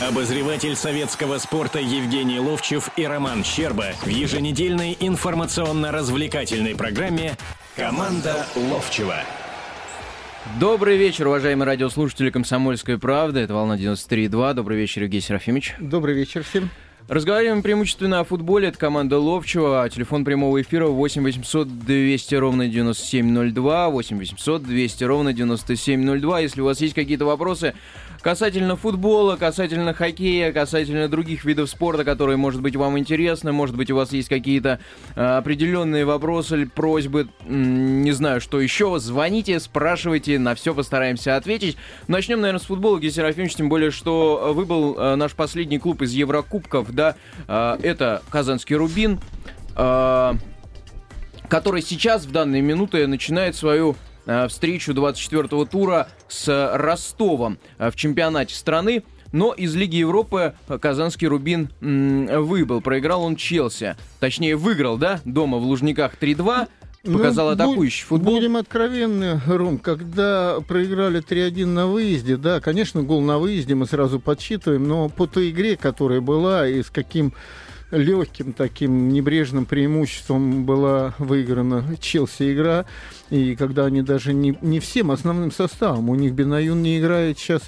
Обозреватель советского спорта Евгений Ловчев и Роман Щерба в еженедельной информационно-развлекательной программе «Команда Ловчева». Добрый вечер, уважаемые радиослушатели «Комсомольской правды». Это «Волна 93.2». Добрый вечер, Евгений Серафимович. Добрый вечер всем. Разговариваем преимущественно о футболе. Это команда Ловчева. Телефон прямого эфира 8 800 200 ровно 9702. 8 800 200 ровно 9702. Если у вас есть какие-то вопросы касательно футбола, касательно хоккея, касательно других видов спорта, которые, может быть, вам интересны, может быть, у вас есть какие-то э, определенные вопросы или просьбы, не знаю, что еще, звоните, спрашивайте, на все постараемся ответить. Начнем, наверное, с футбола, Георгий Серафимович, тем более, что выбыл э, наш последний клуб из Еврокубков, да, э, это Казанский Рубин, э, который сейчас, в данные минуты, начинает свою Э, встречу 24-го тура с Ростовом в чемпионате страны. Но из Лиги Европы казанский Рубин выбыл. Проиграл он Челси. Точнее, выиграл, да, дома в Лужниках 3-2 ну, показал ну, атакующий футбол. Будем откровенны, Ром, когда проиграли 3-1 на выезде, да, конечно, гол на выезде мы сразу подсчитываем, но по той игре, которая была, и с каким легким таким небрежным преимуществом была выиграна Челси игра. И когда они даже не, не всем основным составом, у них Бенаюн не играет сейчас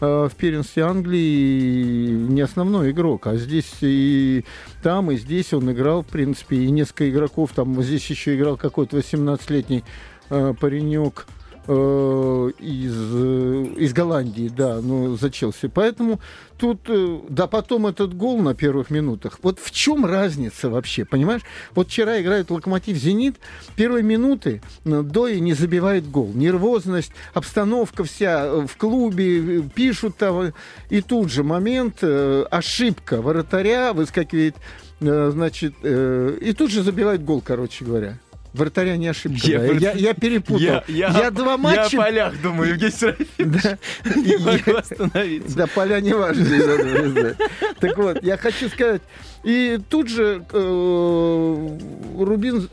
в первенстве Англии не основной игрок, а здесь и там, и здесь он играл, в принципе, и несколько игроков, там здесь еще играл какой-то 18-летний э, паренек Э, из, э, из Голландии, да, ну, за Челси. Поэтому тут, э, да, потом этот гол на первых минутах. Вот в чем разница вообще, понимаешь? Вот вчера играет Локомотив Зенит, первые минуты Дои не забивает гол. Нервозность, обстановка вся в клубе, пишут там, и тут же момент, ошибка вратаря, выскакивает, значит, и тут же забивает гол, короче говоря. Вратаря не ошибка. Я, да. я, я перепутал. Я, я, я два матча... Я о полях думаю, Евгений Серафимович. Да. Не могу остановиться. Да, поля не важны. Так вот, я хочу сказать, и тут же э, Рубин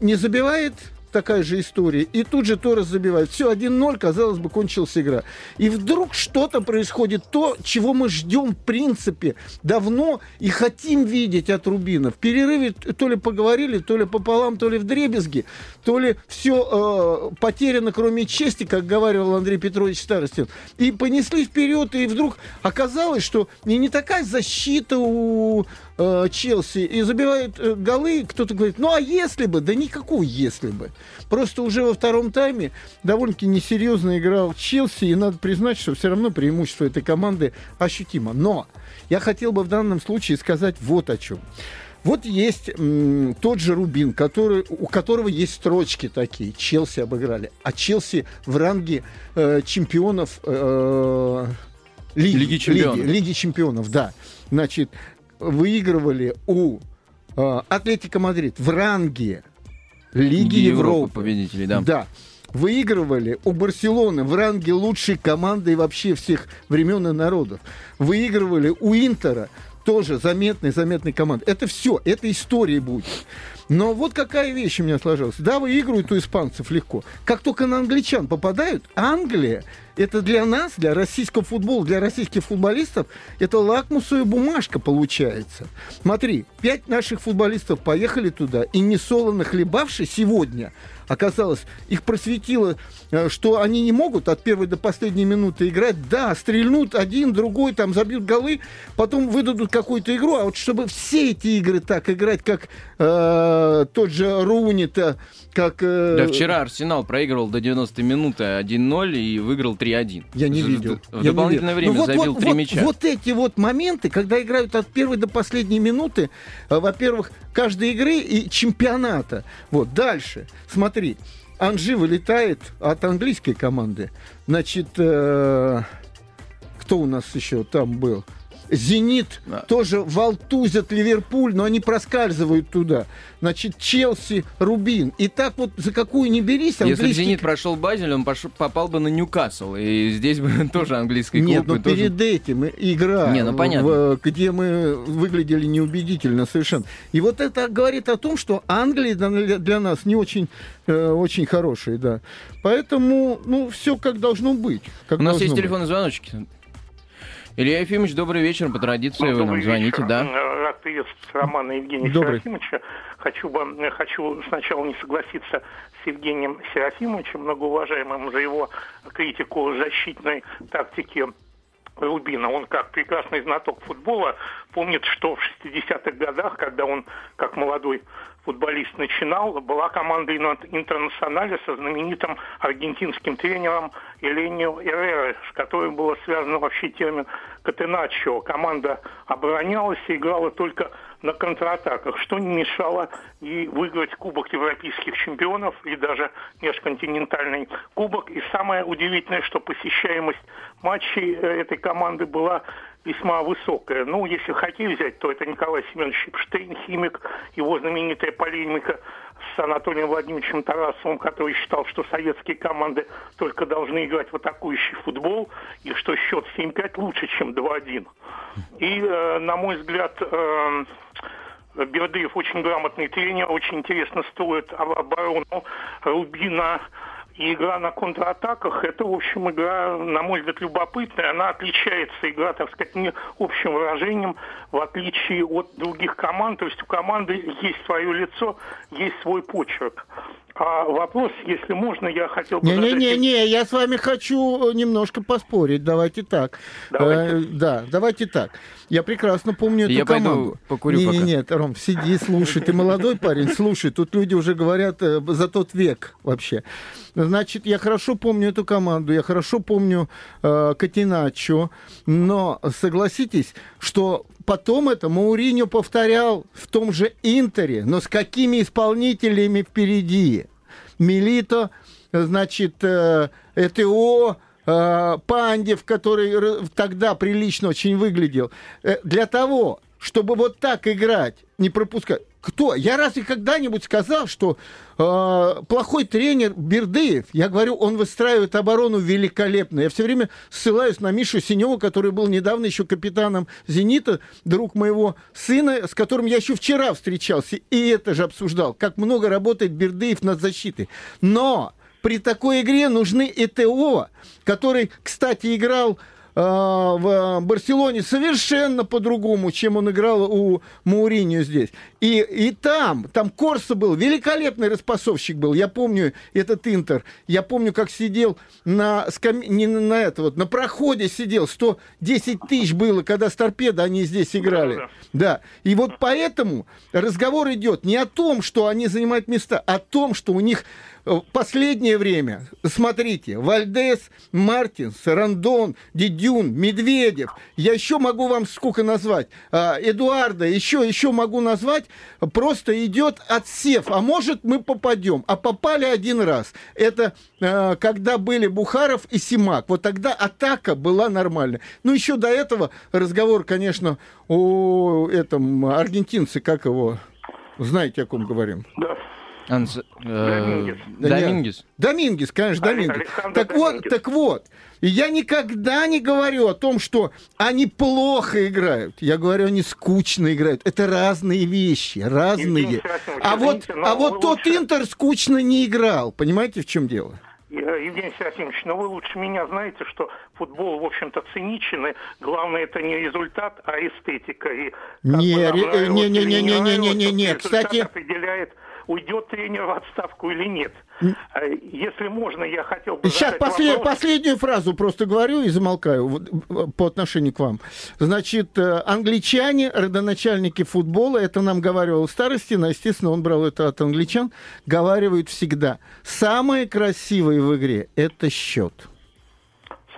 не забивает такая же история. И тут же Торрес забивает. Все, 1-0, казалось бы, кончилась игра. И вдруг что-то происходит, то, чего мы ждем, в принципе, давно и хотим видеть от Рубина. В перерыве то ли поговорили, то ли пополам, то ли в дребезги, то ли все э, потеряно, кроме чести, как говорил Андрей Петрович Старостин. И понесли вперед, и вдруг оказалось, что не, не такая защита у э, Челси и забивают э, голы, кто-то говорит, ну а если бы? Да никакого если бы. Просто уже во втором тайме довольно-таки несерьезно играл Челси, и надо признать, что все равно преимущество этой команды ощутимо. Но я хотел бы в данном случае сказать вот о чем. Вот есть м, тот же Рубин, который, у которого есть строчки такие. Челси обыграли. А Челси в ранге э, чемпионов э, Лиги, Лиги чемпионов. Лиги, Лиги чемпионов, да. Значит, выигрывали у э, Атлетика Мадрид в ранге Лиги, Европы. Европы победителей, да. Да. Выигрывали у Барселоны в ранге лучшей команды вообще всех времен и народов. Выигрывали у Интера тоже заметной, заметной команды. Это все, это история будет. Но вот какая вещь у меня сложилась. Да, выигрывают у испанцев легко. Как только на англичан попадают, Англия это для нас, для российского футбола, для российских футболистов, это лакмусовая бумажка получается. Смотри, пять наших футболистов поехали туда, и не солоно хлебавши сегодня оказалось, их просветило, э, что они не могут от первой до последней минуты играть. Да, стрельнут один, другой, там забьют голы, потом выдадут какую-то игру. А вот чтобы все эти игры так играть, как э, тот же Руни-то, как... Э... Да вчера Арсенал проигрывал до 90 минуты 1-0 и выиграл 3-1. Я не видел. В я дополнительное видел. время ну, вот, забил вот, 3 вот, мяча. Вот эти вот моменты, когда играют от первой до последней минуты, э, во-первых, каждой игры и чемпионата. Вот, дальше. Смотри, Анжи вылетает от английской команды. Значит, э, кто у нас еще там был? Зенит да. тоже волтузят Ливерпуль, но они проскальзывают туда. Значит, Челси, Рубин. И так вот за какую не берись, английский... Если Зенит прошел Базель, он пошел, попал бы на Ньюкасл. И здесь бы тоже английский клуб. Нет, но тоже... перед этим игра, не, ну, понятно. В, где мы выглядели неубедительно совершенно. И вот это говорит о том, что Англия для, для нас не очень, э, очень хорошая, да. Поэтому, ну, все как должно быть. Как У нас есть телефонные звоночки. Илья Ефимович, добрый вечер. По традиции ну, вы нам звоните, вечер. да? Рад приветствовать Романа Евгения добрый. Серафимовича. Хочу, бы, хочу сначала не согласиться с Евгением Серафимовичем, многоуважаемым за его критику защитной тактики Рубина. Он как прекрасный знаток футбола помнит, что в 60-х годах, когда он как молодой футболист начинал, была команда Интернационале со знаменитым аргентинским тренером Эленио Эррера, с которым было связано вообще термин Катеначо. Команда оборонялась и играла только на контратаках, что не мешало и выиграть Кубок Европейских чемпионов и даже межконтинентальный Кубок. И самое удивительное, что посещаемость матчей э, этой команды была весьма высокая. Ну, если хоккей взять, то это Николай Семенович Шипштейн, химик, его знаменитая полемика с Анатолием Владимировичем Тарасовым, который считал, что советские команды только должны играть в атакующий футбол, и что счет 7-5 лучше, чем 2-1. И, э, на мой взгляд, э, Бердыев очень грамотный тренер, очень интересно строит оборону Рубина, и игра на контратаках, это, в общем, игра, на мой взгляд, любопытная. Она отличается, игра, так сказать, не общим выражением, в отличие от других команд. То есть у команды есть свое лицо, есть свой почерк. А вопрос, если можно, я хотел бы... Не-не-не, я с вами хочу немножко поспорить. Давайте так. Давайте. Э, да, давайте так. Я прекрасно помню эту я команду. Пойду покурю не, пока. Не, нет, Ром, сиди, слушай. Ты молодой парень, слушай. Тут люди уже говорят э, за тот век вообще. Значит, я хорошо помню эту команду, я хорошо помню э, Катиначо, но согласитесь, что потом это Мауриньо повторял в том же Интере, но с какими исполнителями впереди? Милито, значит, э, ЭТО, э, Пандев, который тогда прилично очень выглядел. Э, для того, чтобы вот так играть, не пропускать. Кто? Я разве когда-нибудь сказал, что э, плохой тренер Бердыев, я говорю, он выстраивает оборону великолепно. Я все время ссылаюсь на Мишу Синева, который был недавно еще капитаном «Зенита», друг моего сына, с которым я еще вчера встречался, и это же обсуждал, как много работает Бердыев над защитой. Но при такой игре нужны ЭТО, который, кстати, играл в Барселоне совершенно по-другому, чем он играл у Мауриньо здесь. И, и там, там Корса был, великолепный распасовщик был. Я помню этот Интер. Я помню, как сидел на скам... не на это вот, на проходе сидел. 110 тысяч было, когда с торпедо они здесь играли. Да, да. И вот поэтому разговор идет не о том, что они занимают места, а о том, что у них Э, последнее время, смотрите, Вальдес, Мартинс, Рандон, Дидюн, Медведев, я еще могу вам сколько назвать, а, Эдуарда, еще, еще могу назвать, просто идет отсев, а может мы попадем, а попали один раз. Это э, когда были Бухаров и Симак, вот тогда атака была нормальная. Ну, еще до этого разговор, конечно, о этом аргентинце, как его, знаете, о ком говорим? Да. Анс... Домингес. Э, Домингес. Домингес, конечно, Домингес. так вот, так вот. я никогда не говорю о том, что они плохо играют. Я говорю, они скучно играют. Это разные вещи, разные. А вот, а вот тот Интер скучно не играл. Понимаете, в чем дело? Э, Евгений Серафимович, но вы лучше меня знаете, что футбол, в общем-то, циничен, и главное, это не результат, а эстетика. И не, не, не, не, не, не, не, не, не, кстати... определяет уйдет тренер в отставку или нет. А, если можно, я хотел бы Сейчас послед, вопрос. последнюю фразу просто говорю и замолкаю по отношению к вам. Значит, э, англичане, родоначальники футбола, это нам говорил Старостина, естественно, он брал это от англичан, говаривают всегда, самое красивое в игре – это счет.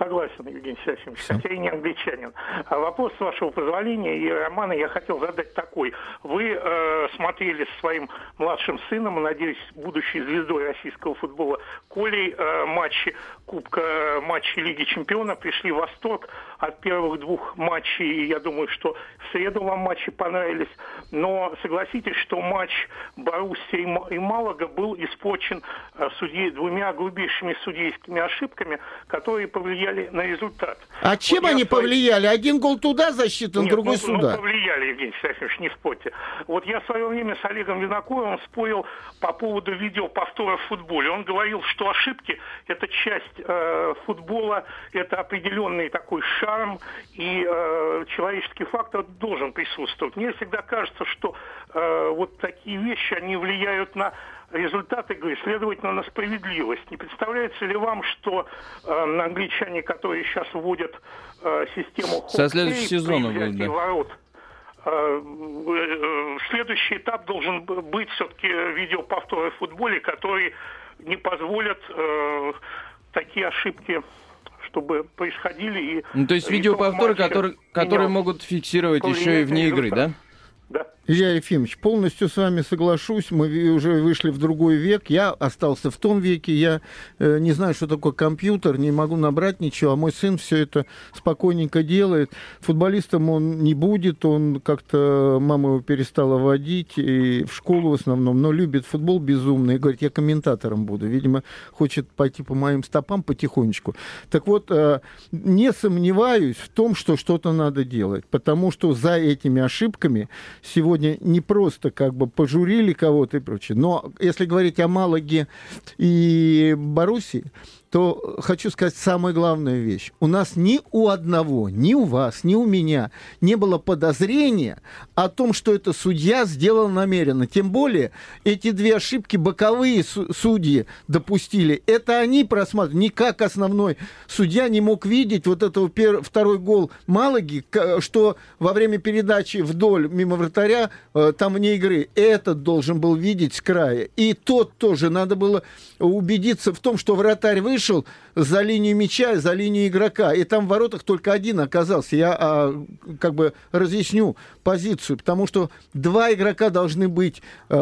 Согласен, Евгений Серафимович, хотя и не англичанин. А вопрос, с вашего позволения, и Романа я хотел задать такой. Вы э, смотрели с своим младшим сыном, надеюсь, будущей звездой российского футбола, Колей э, матчи Кубка, э, матчи Лиги Чемпиона, пришли в восторг от первых двух матчей. Я думаю, что в среду вам матчи понравились. Но согласитесь, что матч Боруссии и Малага был испорчен э, судей, двумя грубейшими судейскими ошибками, которые повлияли на результат. А чем вот они повлияли? Один гол туда засчитан, Нет, другой ну, сюда. Ну, повлияли, Евгений Серафимович, не спорьте. Вот я в свое время с Олегом Винокуровым спорил по поводу видео повтора в футболе. Он говорил, что ошибки – это часть э, футбола, это определенный такой шарм, и э, человеческий фактор должен присутствовать. Мне всегда кажется, что э, вот такие вещи, они влияют на результаты игры, следовательно, на справедливость. Не представляется ли вам, что э, англичане, которые сейчас вводят э, систему Со следующего сезона будет, да. ворот, э, э, следующий этап должен быть все-таки видеоповторы в футболе, которые не позволят э, такие ошибки чтобы происходили. И, ну, то есть видеоповторы, которые, которые могут фиксировать еще и вне игры, да? Да. Илья Ефимович, полностью с вами соглашусь. Мы уже вышли в другой век. Я остался в том веке. Я э, не знаю, что такое компьютер, не могу набрать ничего. А мой сын все это спокойненько делает. Футболистом он не будет. Он как-то мама его перестала водить и в школу в основном, но любит футбол безумно и говорит, я комментатором буду. Видимо, хочет пойти по моим стопам потихонечку. Так вот, э, не сомневаюсь в том, что что-то надо делать, потому что за этими ошибками сегодня не просто как бы пожурили кого-то и прочее. Но если говорить о Малаге и Боруссии, то хочу сказать самую главную вещь. У нас ни у одного, ни у вас, ни у меня не было подозрения о том, что это судья сделал намеренно. Тем более эти две ошибки боковые судьи допустили. Это они просматривали. Никак основной судья не мог видеть вот этого пер... второй гол Малаги, что во время передачи вдоль мимо вратаря э, там вне игры. Этот должен был видеть с края. И тот тоже. Надо было убедиться в том, что вратарь вышел вышел за линию мяча, за линию игрока, и там в воротах только один оказался. Я а, как бы разъясню позицию, потому что два игрока должны быть э,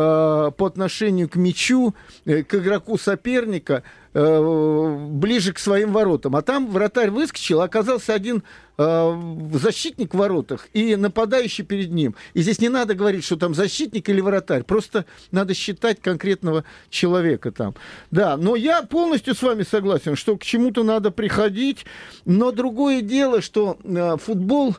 по отношению к мячу, э, к игроку соперника, Э, ближе к своим воротам. А там вратарь выскочил, оказался один э, защитник в воротах и нападающий перед ним. И здесь не надо говорить, что там защитник или вратарь. Просто надо считать конкретного человека там. Да, но я полностью с вами согласен, что к чему-то надо приходить. Но другое дело, что э, футбол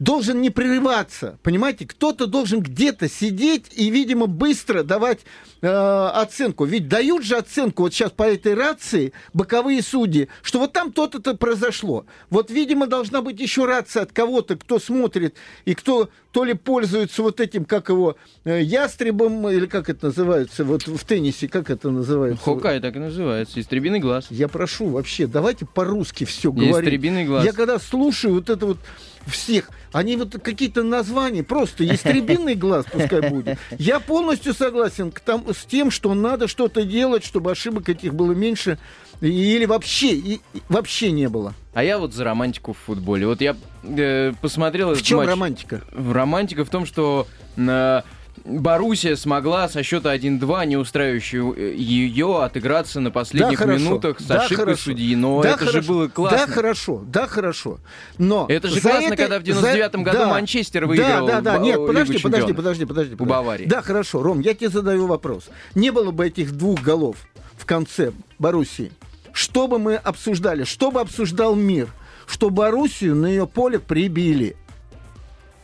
должен не прерываться, понимаете? Кто-то должен где-то сидеть и, видимо, быстро давать э, оценку. Ведь дают же оценку вот сейчас по этой рации боковые судьи, что вот там то-то-то произошло. Вот, видимо, должна быть еще рация от кого-то, кто смотрит и кто то ли пользуется вот этим, как его, э, ястребом, или как это называется, вот в теннисе, как это называется? Хоккай так и называется, истребиный глаз. Я прошу вообще, давайте по-русски все говорить. Истребиный глаз. Я когда слушаю вот это вот всех. Они вот какие-то названия, просто ястребиный глаз пускай будет. Я полностью согласен к там, с тем, что надо что-то делать, чтобы ошибок этих было меньше или вообще, и, вообще не было. А я вот за романтику в футболе. Вот я э, посмотрел... В чем матч. романтика? Романтика в том, что... Э, Боруссия смогла со счета 1-2, не устраивающую э, ее, отыграться на последних да, минутах с да, ошибкой хорошо. судьи. Но да, это хорошо. же было классно. Да, хорошо, да, хорошо. Но это же классно, это, когда в 99-м году да, Манчестер выиграл. Да, да, да. Нет, подожди, подожди, подожди, подожди. У Баварии. Да, хорошо, Ром, я тебе задаю вопрос. Не было бы этих двух голов в конце Боруссии, что бы мы обсуждали, что бы обсуждал мир, что Боруссию на ее поле прибили.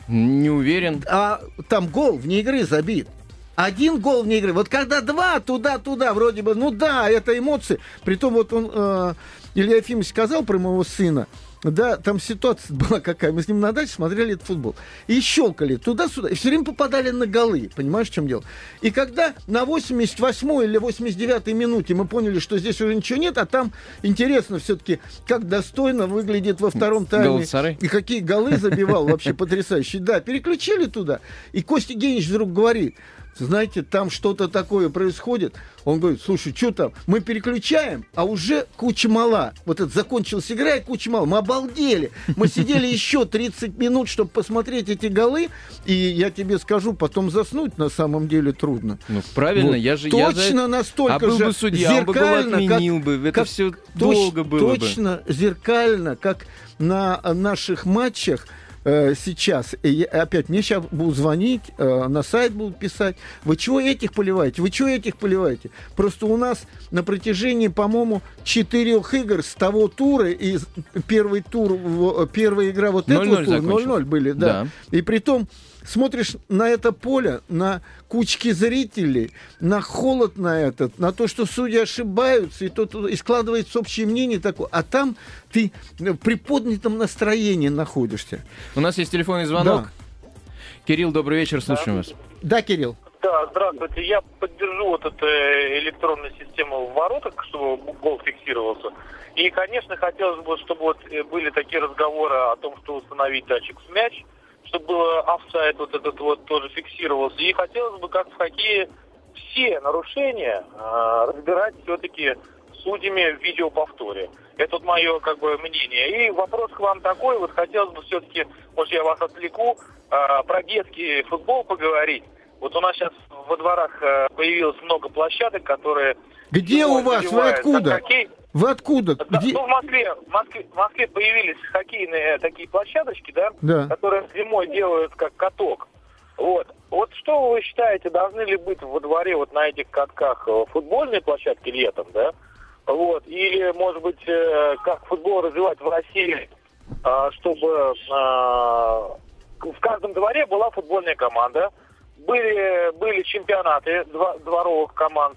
Не уверен. А там гол вне игры забит. Один гол вне игры. Вот когда два туда-туда, вроде бы, ну да, это эмоции. Притом вот он, э, Илья Ефимович сказал про моего сына, да, там ситуация была какая. Мы с ним на даче смотрели этот футбол. И щелкали туда-сюда. И все время попадали на голы. Понимаешь, в чем дело? И когда на 88 или 89 минуте мы поняли, что здесь уже ничего нет, а там интересно все-таки, как достойно выглядит во втором тайме. И какие голы забивал вообще потрясающие. Да, переключили туда. И Костя Генич вдруг говорит, знаете, там что-то такое происходит. Он говорит, слушай, что там? Мы переключаем, а уже куча мала. Вот это закончилась игра, и куча мала. Мы обалдели. Мы сидели еще 30 минут, чтобы посмотреть эти голы. И я тебе скажу, потом заснуть на самом деле трудно. Ну, правильно, вот. я же... Точно я за... настолько а был же бы судья, зеркально, он бы отменил как, бы. Это как все точ, долго было Точно, бы. зеркально, как на наших матчах э, сейчас, и опять мне сейчас будут звонить, э, на сайт будут писать, вы чего этих поливаете, вы чего этих поливаете? Просто у нас на протяжении, по-моему, четырех игр с того тура, и первый тур, первая игра вот этого тура, 0-0 были, да. да. И при том, смотришь на это поле, на кучки зрителей, на холод на этот, на то, что судьи ошибаются, и, тот, и складывается общее мнение такое, а там ты при поднятом настроении находишься. У нас есть телефонный звонок. Да. Кирилл, добрый вечер, слушаем да. вас. Да, Кирилл. Да, здравствуйте. Я поддержу вот эту э, электронную систему в воротах, чтобы гол фиксировался. И, конечно, хотелось бы, чтобы вот э, были такие разговоры о том, что установить датчик в мяч – чтобы было офсайд вот этот вот тоже фиксировался. И хотелось бы, как в хоккее, все нарушения э, разбирать все-таки судьями в видеоповторе. Это вот мое как бы мнение. И вопрос к вам такой, вот хотелось бы все-таки, может я вас отвлеку, э, про детский футбол поговорить. Вот у нас сейчас во дворах э, появилось много площадок, которые... Где у вас? Вы откуда? Хоккей. Вы откуда? Да, Где? Ну, в Москве, в Москве, в Москве появились хоккейные такие площадочки, да, да, которые зимой делают как каток. Вот. Вот что вы считаете, должны ли быть во дворе вот на этих катках э, футбольные площадки летом, да? Вот. Или, может быть, э, как футбол развивать в России, э, чтобы в каждом дворе была футбольная команда, были, были чемпионаты дворовых команд,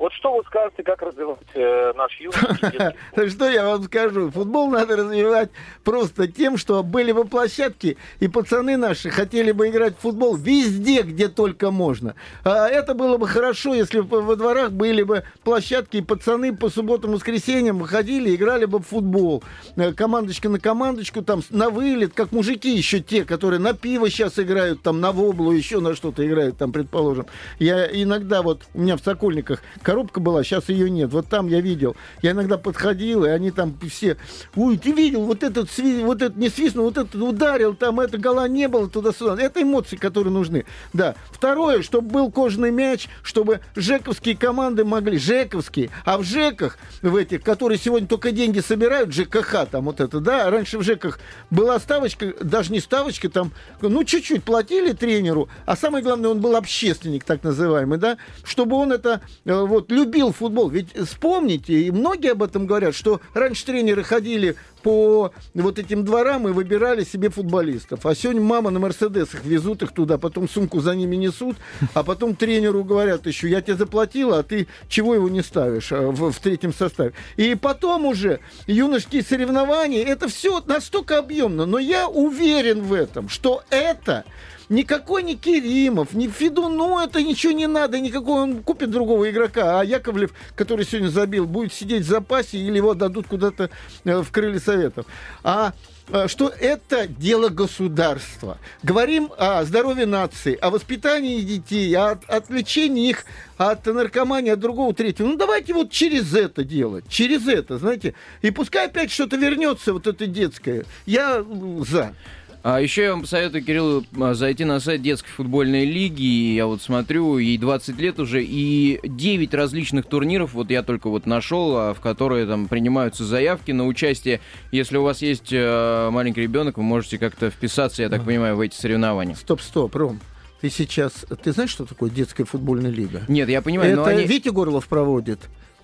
вот что вы скажете, как развивать э, наш юный Что я вам скажу? Футбол надо развивать просто тем, что были бы площадки, и пацаны наши хотели бы играть в футбол везде, где только можно. А это было бы хорошо, если бы во дворах были бы площадки, и пацаны по субботам, воскресеньям выходили, играли бы в футбол. Э, командочка на командочку, там, на вылет, как мужики еще те, которые на пиво сейчас играют, там, на воблу, еще на что-то играют, там, предположим. Я иногда вот, у меня в Сокольниках коробка была, сейчас ее нет. Вот там я видел. Я иногда подходил, и они там все, ой, ты видел, вот этот, вот этот не свистнул, вот этот ударил, там это гола не было туда-сюда. Это эмоции, которые нужны. Да. Второе, чтобы был кожаный мяч, чтобы жековские команды могли, жековские, а в жеках, в этих, которые сегодня только деньги собирают, ЖКХ там вот это, да, раньше в жеках была ставочка, даже не ставочка, там, ну, чуть-чуть платили тренеру, а самое главное, он был общественник, так называемый, да, чтобы он это э, вот вот любил футбол. Ведь вспомните, и многие об этом говорят, что раньше тренеры ходили по вот этим дворам и выбирали себе футболистов. А сегодня мама на Мерседесах везут их туда, потом сумку за ними несут, а потом тренеру говорят еще, я тебе заплатила, а ты чего его не ставишь а, в, в третьем составе. И потом уже юношеские соревнования, это все настолько объемно, но я уверен в этом, что это Никакой не Керимов, ни Федуну это ничего не надо, никакой он купит другого игрока, а Яковлев, который сегодня забил, будет сидеть в запасе или его дадут куда-то э, в крылья советов. А э, что это дело государства. Говорим о здоровье нации, о воспитании детей, о отвлечении их от наркомании, от другого, третьего. Ну, давайте вот через это делать, через это, знаете. И пускай опять что-то вернется, вот это детское. Я за. А еще я вам советую, Кирилл, а, зайти на сайт детской футбольной лиги. Я вот смотрю, ей 20 лет уже, и 9 различных турниров, вот я только вот нашел, а, в которые там принимаются заявки на участие. Если у вас есть э, маленький ребенок, вы можете как-то вписаться, я так понимаю, в эти соревнования. Стоп, стоп, Ром. Ты сейчас... Ты знаешь, что такое детская футбольная лига? Нет, я понимаю, Это но они... Витя Горлов проводит.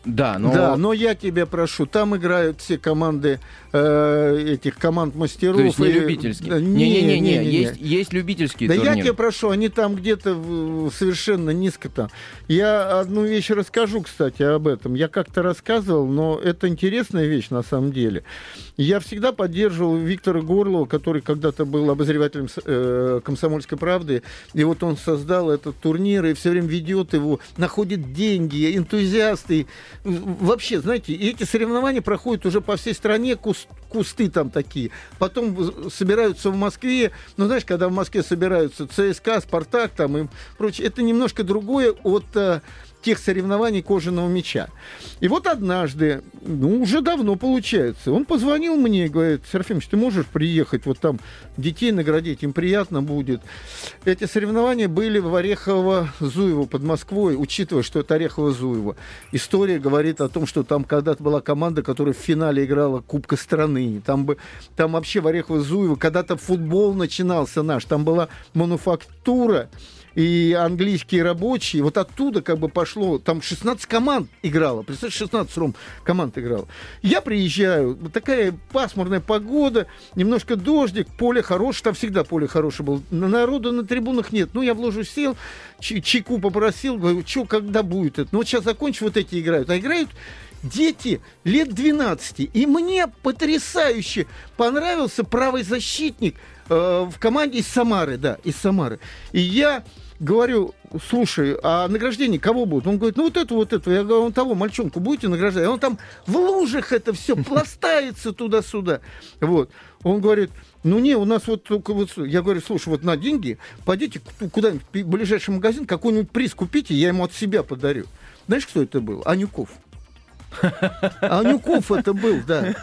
Да, но... Да, но я тебя прошу, там играют все команды э, этих команд мастеров. То есть не и... любительские? Не-не-не, есть, есть любительские Да турниры. я тебя прошу, они там где-то совершенно низко там. Я одну вещь расскажу, кстати, об этом. Я как-то рассказывал, но это интересная вещь на самом деле. Я всегда поддерживал Виктора Горлова, который когда-то был обозревателем э, «Комсомольской правды», и вот он создал этот турнир и все время ведет его, находит деньги, энтузиасты, вообще, знаете, эти соревнования проходят уже по всей стране, куст, кусты там такие. Потом собираются в Москве, ну, знаешь, когда в Москве собираются ЦСКА, Спартак там и прочее, это немножко другое от э, тех соревнований кожаного мяча. И вот однажды, ну, уже давно получается, он позвонил мне и говорит, Серафимович, ты можешь приехать, вот там детей наградить, им приятно будет. Эти соревнования были в Орехово-Зуево под Москвой, учитывая, что это Орехово-Зуево. История говорит о том, что там когда-то была команда, которая в финале играла Кубка страны. Там, бы, там вообще в Орехово-Зуево когда-то футбол начинался наш, там была мануфактура, и английские рабочие, вот оттуда как бы пошло, там 16 команд играло, представляешь, 16 ром команд играло. Я приезжаю, такая пасмурная погода, немножко дождик, поле хорошее, там всегда поле хорошее было, народу на трибунах нет, ну я в ложу сел, чайку попросил, говорю, что, когда будет это? Ну вот сейчас закончу, вот эти играют, а играют дети лет 12. И мне потрясающе понравился правый защитник э, в команде из Самары, да, из Самары. И я говорю, слушай, а награждение кого будет? Он говорит, ну вот это, вот это. Я говорю, он того мальчонку будете награждать? Он там в лужах это все пластается туда-сюда. Вот. Он говорит, ну не, у нас вот только вот... Я говорю, слушай, вот на деньги пойдите куда-нибудь в ближайший магазин, какой-нибудь приз купите, я ему от себя подарю. Знаешь, кто это был? Анюков. Анюков это был, да.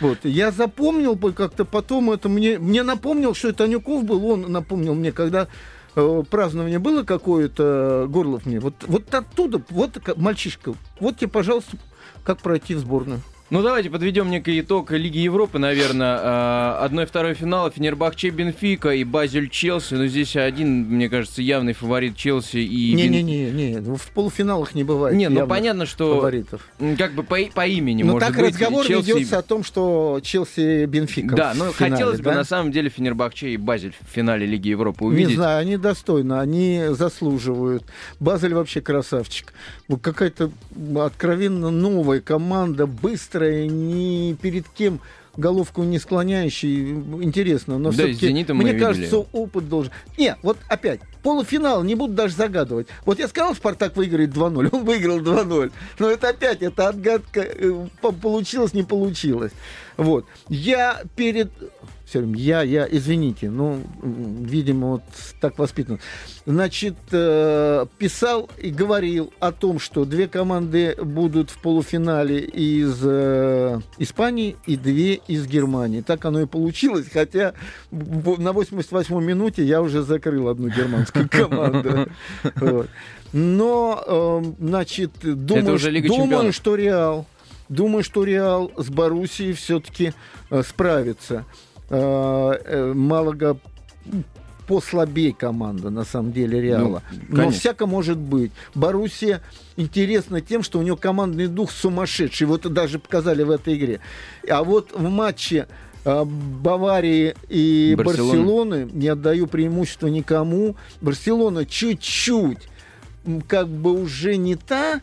Вот. Я запомнил как-то потом это мне, мне напомнил, что это Анюков был. Он напомнил мне, когда празднование было какое-то, Горлов мне, вот, вот оттуда, вот мальчишка, вот тебе, пожалуйста, как пройти в сборную. Ну, давайте подведем некий итог Лиги Европы, наверное. А, одной второй финала Фенербахче Бенфика и Базель Челси. Но здесь один, мне кажется, явный фаворит Челси и... Не-не-не, не, ну, в полуфиналах не бывает Не, ну понятно, что... Фаворитов. Как бы по, по имени, Но может так быть, разговор Челси... ведется о том, что Челси Бенфика Да, но финале, хотелось да? бы на самом деле Фенербахче и Базель в финале Лиги Европы увидеть. Не знаю, они достойны, они заслуживают. Базель вообще красавчик. Какая-то откровенно новая команда, быстрая, ни перед кем головку не склоняющий, интересно. Но да, все-таки, мне кажется, видели. опыт должен... Не, вот опять, полуфинал, не буду даже загадывать. Вот я сказал, Спартак выиграет 2-0, он выиграл 2-0. Но это опять, это отгадка, э, получилось, не получилось. Вот. Я перед все время я, я, извините, ну, видимо, вот так воспитан. Значит, э, писал и говорил о том, что две команды будут в полуфинале из э, Испании и две из Германии. Так оно и получилось, хотя на 88-й минуте я уже закрыл одну германскую команду. Но, э, значит, думаю, думаю что Реал Думаю, что Реал с Боруссией все-таки э, справится. Э, э, Малага послабее команда, на самом деле, Реала. Ну, Но всяко может быть. Боруссия интересна тем, что у нее командный дух сумасшедший. Вот даже показали в этой игре. А вот в матче э, Баварии и Барселоны. Барселоны не отдаю преимущество никому. Барселона чуть-чуть как бы уже не та,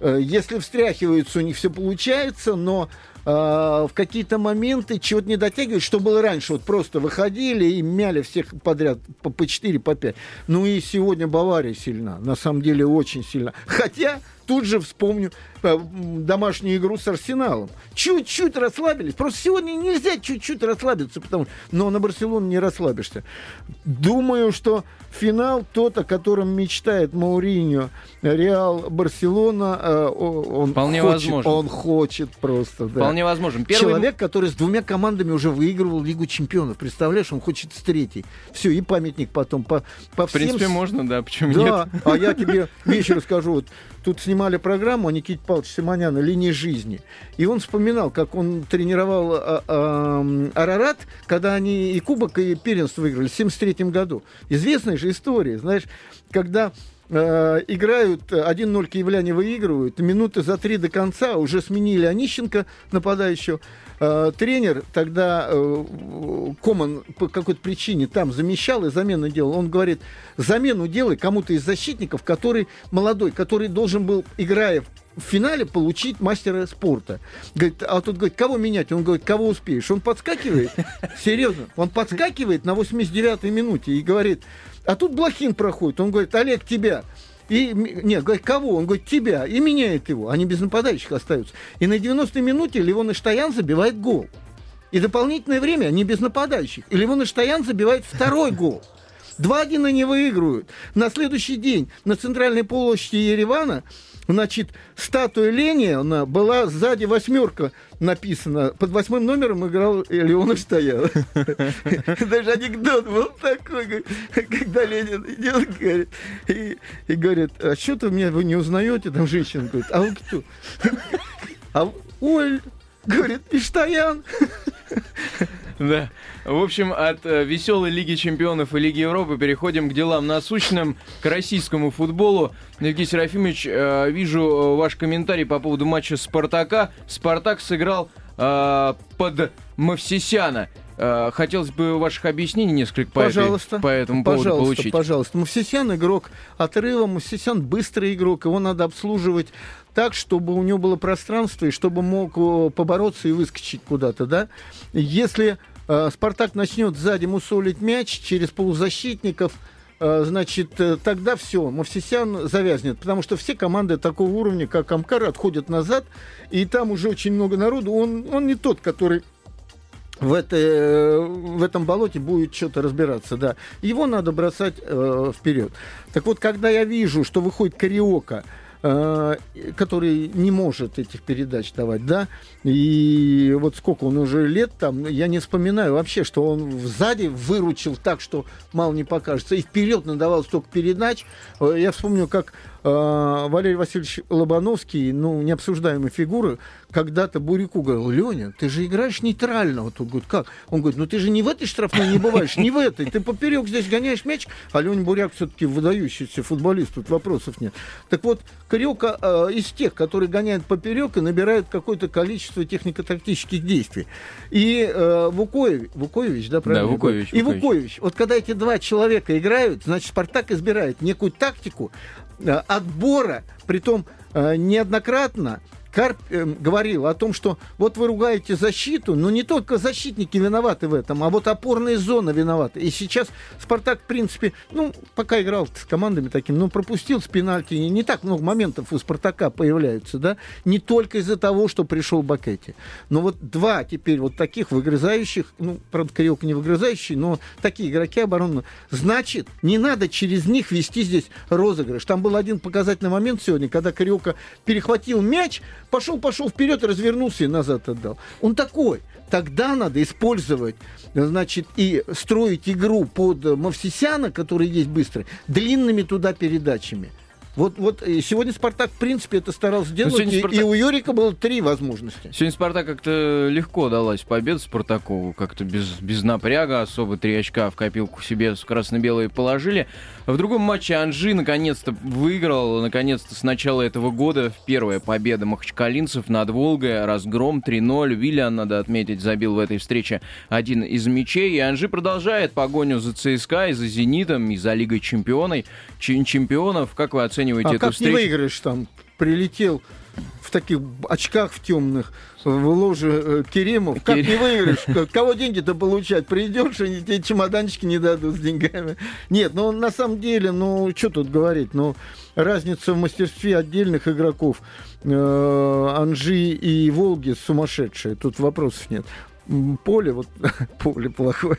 если встряхивается, у них все получается, но в какие-то моменты чего-то не дотягивают, что было раньше. Вот просто выходили и мяли всех подряд по, по 4, по 5. Ну и сегодня Бавария сильна. На самом деле очень сильна. Хотя тут же вспомню э, домашнюю игру с Арсеналом. Чуть-чуть расслабились. Просто сегодня нельзя чуть-чуть расслабиться, потому что... Но на Барселону не расслабишься. Думаю, что финал тот, о котором мечтает Мауриньо, Реал Барселона, э, он Вполне хочет, возможно. он хочет просто. Да. Вполне возможно. Первый... Человек, который с двумя командами уже выигрывал Лигу чемпионов. Представляешь, он хочет с третьей. Все, и памятник потом. По, по В принципе, можно, да, почему да, нет? а я тебе вещи расскажу. Вот тут снимали программу о Никите Павловиче Симоняна «Линии жизни». И он вспоминал, как он тренировал а, а, Арарат, когда они и Кубок, и первенство выиграли в 1973 году. Известная же история, знаешь, когда э, играют 1-0 киевляне выигрывают, минуты за три до конца уже сменили Онищенко, нападающего, э, тренер тогда э, Коман по какой-то причине там замещал и замену делал. Он говорит, замену делай кому-то из защитников, который молодой, который должен был, играя в финале получить мастера спорта. Говорит, а тут говорит, кого менять? Он говорит, кого успеешь? Он подскакивает, серьезно, он подскакивает на 89-й минуте и говорит, а тут Блохин проходит, он говорит, Олег, тебя. И, нет, говорит, кого? Он говорит, тебя. И меняет его. Они без нападающих остаются. И на 90-й минуте Левон Иштаян забивает гол. И дополнительное время они без нападающих. И Левон Иштаян забивает второй гол. 2-1 они выигрывают. На следующий день на центральной площади Еревана Значит, статуя Ленина была сзади восьмерка написана. Под восьмым номером играл Леонов стоял. Даже анекдот был такой, когда Ленин идет говорит, и, и говорит, а что-то меня вы не узнаете? Там женщина говорит, а вы кто? А ой, говорит, Иштаян. Да. В общем, от э, веселой Лиги Чемпионов и Лиги Европы переходим к делам насущным, к российскому футболу. Евгений Серафимович, э, вижу э, ваш комментарий по поводу матча Спартака. Спартак сыграл э, под Мавсисяна. Хотелось бы ваших объяснений несколько по, пожалуйста, этой, по этому поводу пожалуйста, получить. Пожалуйста, Мавсисян игрок отрыва, Мавсисян быстрый игрок, его надо обслуживать так, чтобы у него было пространство и чтобы мог побороться и выскочить куда-то, да. Если э, Спартак начнет сзади мусолить мяч через полузащитников, э, значит, э, тогда все, Мавсисян завязнет, потому что все команды такого уровня, как Амкар, отходят назад, и там уже очень много народу, он, он не тот, который в, это, в этом болоте будет что-то разбираться, да. Его надо бросать э, вперед. Так вот, когда я вижу, что выходит Кариока, Э, который не может этих передач давать, да, и вот сколько он уже лет там, я не вспоминаю вообще, что он сзади выручил так, что мало не покажется, и вперед надавал столько передач. Э, я вспомню, как э, Валерий Васильевич Лобановский, ну, необсуждаемая фигура, когда-то Буряку говорил, Леня, ты же играешь нейтрально. Вот он говорит, как? Он говорит, ну ты же не в этой штрафной не бываешь, не в этой. Ты поперек здесь гоняешь мяч, а Леня Буряк все-таки выдающийся футболист, тут вопросов нет. Так вот, Кариока э, из тех, которые гоняют поперек и набирают какое-то количество технико-тактических действий. И э, Вукоевич, Вукоевич, да, правильно? Да, Вукоевич. И Вукоевич. Вот когда эти два человека играют, значит, Спартак избирает некую тактику э, отбора, притом э, неоднократно Карп э, говорил о том, что вот вы ругаете защиту, но не только защитники виноваты в этом, а вот опорные зоны виноваты. И сейчас Спартак, в принципе, ну, пока играл с командами таким, ну, пропустил с пенальти, не, так много моментов у Спартака появляются, да, не только из-за того, что пришел Бакетти. Но вот два теперь вот таких выгрызающих, ну, правда, Кариок не выгрызающий, но такие игроки обороны. Значит, не надо через них вести здесь розыгрыш. Там был один показательный момент сегодня, когда Кариока перехватил мяч, пошел, пошел вперед, развернулся и назад отдал. Он такой. Тогда надо использовать, значит, и строить игру под Мавсисяна, который есть быстрый, длинными туда передачами. Вот, вот сегодня Спартак, в принципе, это старался сделать, и, Спартак... и у Юрика было три возможности. Сегодня Спартак как-то легко далась победа Спартакову, как-то без, без напряга, особо три очка в копилку себе красно-белые положили. В другом матче Анжи наконец-то выиграл, наконец-то с начала этого года первая победа махачкалинцев над Волгой, разгром 3-0. Виллиан, надо отметить, забил в этой встрече один из мячей. И Анжи продолжает погоню за ЦСКА и за Зенитом, и за Лигой чемпионов. чемпионов. Как вы оцениваете а эту как встречу? не выиграешь там? Прилетел в таких очках в темных в ложе э, Керимов. Как не выиграешь? Кого деньги-то получать? Придешь, и тебе чемоданчики не дадут с деньгами. Нет, ну на самом деле, ну что тут говорить? Ну разница в мастерстве отдельных игроков э, Анжи и Волги сумасшедшая. Тут вопросов нет поле, вот поле плохое,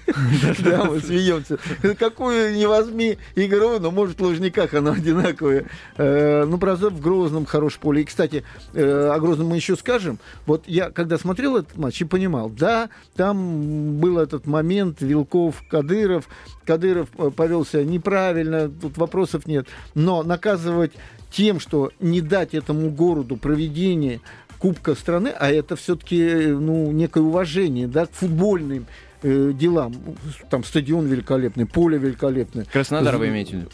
да, мы смеемся. Какую не возьми игру, но может в Лужниках оно одинаковое. Э, ну, правда, в Грозном хорошее поле. И, кстати, э, о Грозном мы еще скажем. Вот я, когда смотрел этот матч и понимал, да, там был этот момент Вилков, Кадыров. Кадыров э, повел себя неправильно, тут вопросов нет. Но наказывать тем, что не дать этому городу проведение Кубка страны, а это все-таки ну, некое уважение да, к футбольным э, делам. Там стадион великолепный, поле великолепное. Краснодар вы имеете в виду?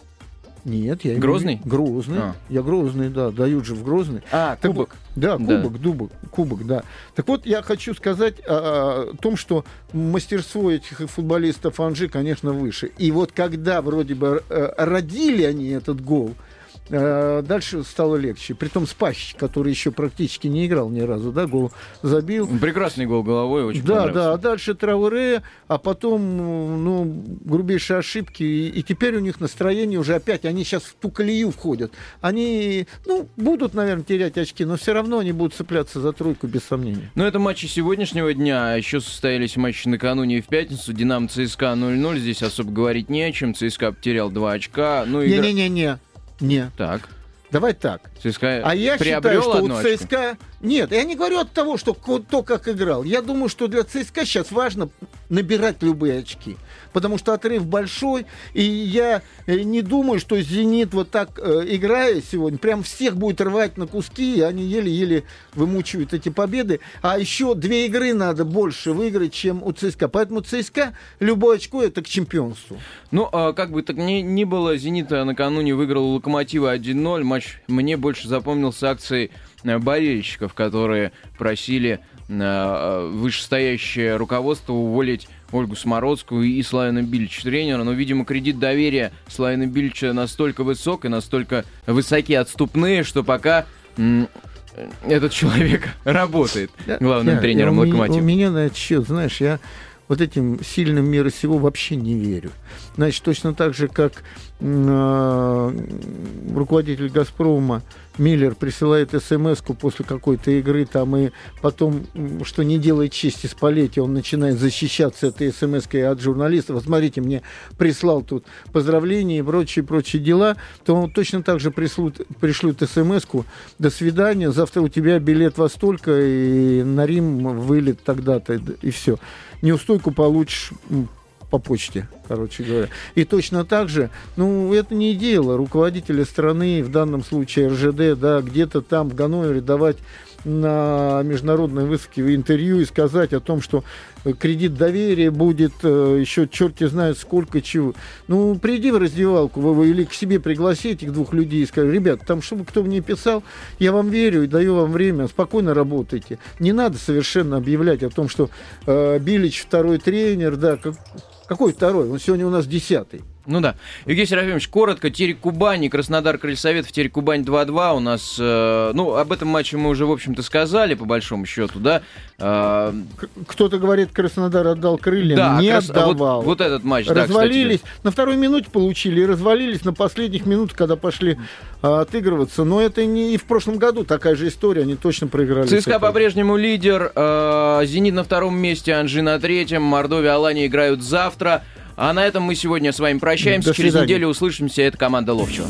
Нет, я Грозный? Грозный. А. Я Грозный, да, дают же в Грозный. А, так кубок. Вот, да, кубок, да. Дубок, кубок, да. Так вот, я хочу сказать о, о том, что мастерство этих футболистов Анжи, конечно, выше. И вот когда вроде бы э, родили они этот гол, э, дальше стало легче. Притом Спахич, который еще практически не играл ни разу, да, гол забил. Прекрасный гол головой, очень Да, да, а дальше Трауре, а потом, ну, грубейшие ошибки, и, и теперь у них настроение уже опять, они сейчас в ту колею входят. Они, ну, будут, наверное, терять очки, но все равно они будут цепляться за тройку, без сомнения. Но это матчи сегодняшнего дня, а еще состоялись матчи накануне и в пятницу. Динамо ЦСКА 0-0, здесь особо говорить не о чем. ЦСКА потерял 2 очка. Ну, игра... Не-не-не-не. Не. Так. Давай так. ЦСКА а я считаю, что у ЦСКА... Нет, я не говорю от того, что то, как играл. Я думаю, что для ЦСКА сейчас важно набирать любые очки. Потому что отрыв большой, и я э, не думаю, что «Зенит» вот так, э, играя сегодня, прям всех будет рвать на куски, и они еле-еле вымучивают эти победы. А еще две игры надо больше выиграть, чем у ЦСКА. Поэтому ЦСКА любое очко – это к чемпионству. Ну, а как бы так ни, ни было, «Зенит» накануне выиграл «Локомотива» 1-0. Матч мне больше запомнился акцией болельщиков, которые просили э, вышестоящее руководство уволить Ольгу Смородскую и Славина Бильча тренера. Но, видимо, кредит доверия Славина Бильча настолько высок и настолько высокие отступные, что пока этот человек работает главным тренером Локомотива. У меня на этот счет, знаешь, я вот этим сильным мира сего вообще не верю. Значит, точно так же, как э, руководитель «Газпрома» Миллер присылает смс после какой-то игры, там, и потом, что не делает чести Спалетти, он начинает защищаться этой смс от журналистов. Вот смотрите, мне прислал тут поздравления и прочие, прочие дела, то он точно так же прислут, пришлют смс до свидания, завтра у тебя билет во столько, и на Рим вылет тогда-то, и все неустойку получишь по почте, короче говоря. И точно так же, ну, это не дело руководителя страны, в данном случае РЖД, да, где-то там в Ганновере давать на международной выставке интервью и сказать о том, что кредит доверия будет э, еще черти знает сколько чего. Ну, приди в раздевалку вы, или к себе пригласи этих двух людей и скажи, ребят, там чтобы кто мне писал, я вам верю и даю вам время, спокойно работайте. Не надо совершенно объявлять о том, что э, Билич второй тренер, да, как, какой второй? Он сегодня у нас десятый. Ну да. Евгений Серафимович, коротко, Терек Кубани, Краснодар Крыльсовет в Терек Кубань 2-2 у нас, э, ну, об этом матче мы уже, в общем-то, сказали, по большому счету, да. Э, Кто-то говорит, Краснодар отдал крылья, да, не крас... отдавал. Вот, вот этот матч, Развалились, да, на второй минуте получили и развалились на последних минутах, когда пошли э, отыгрываться. Но это не и в прошлом году такая же история, они точно проиграли. ЦСКА по-прежнему лидер, э, Зенит на втором месте, Анжи на третьем, Мордовия, Алания играют завтра. А на этом мы сегодня с вами прощаемся. Через неделю услышимся. Это команда Ловчева.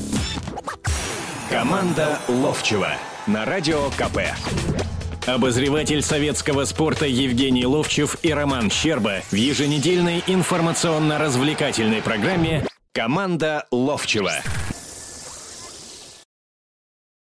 Команда Ловчева на радио КП. Обозреватель советского спорта Евгений Ловчев и Роман Щерба в еженедельной информационно-развлекательной программе «Команда Ловчева».